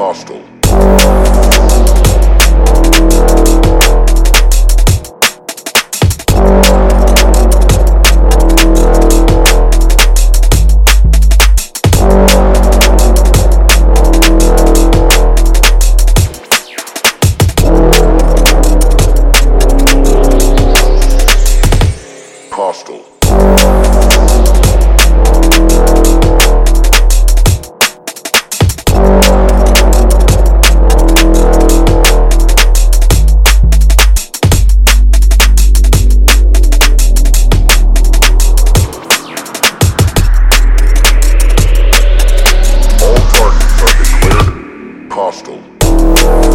hostile. Hostile. Thank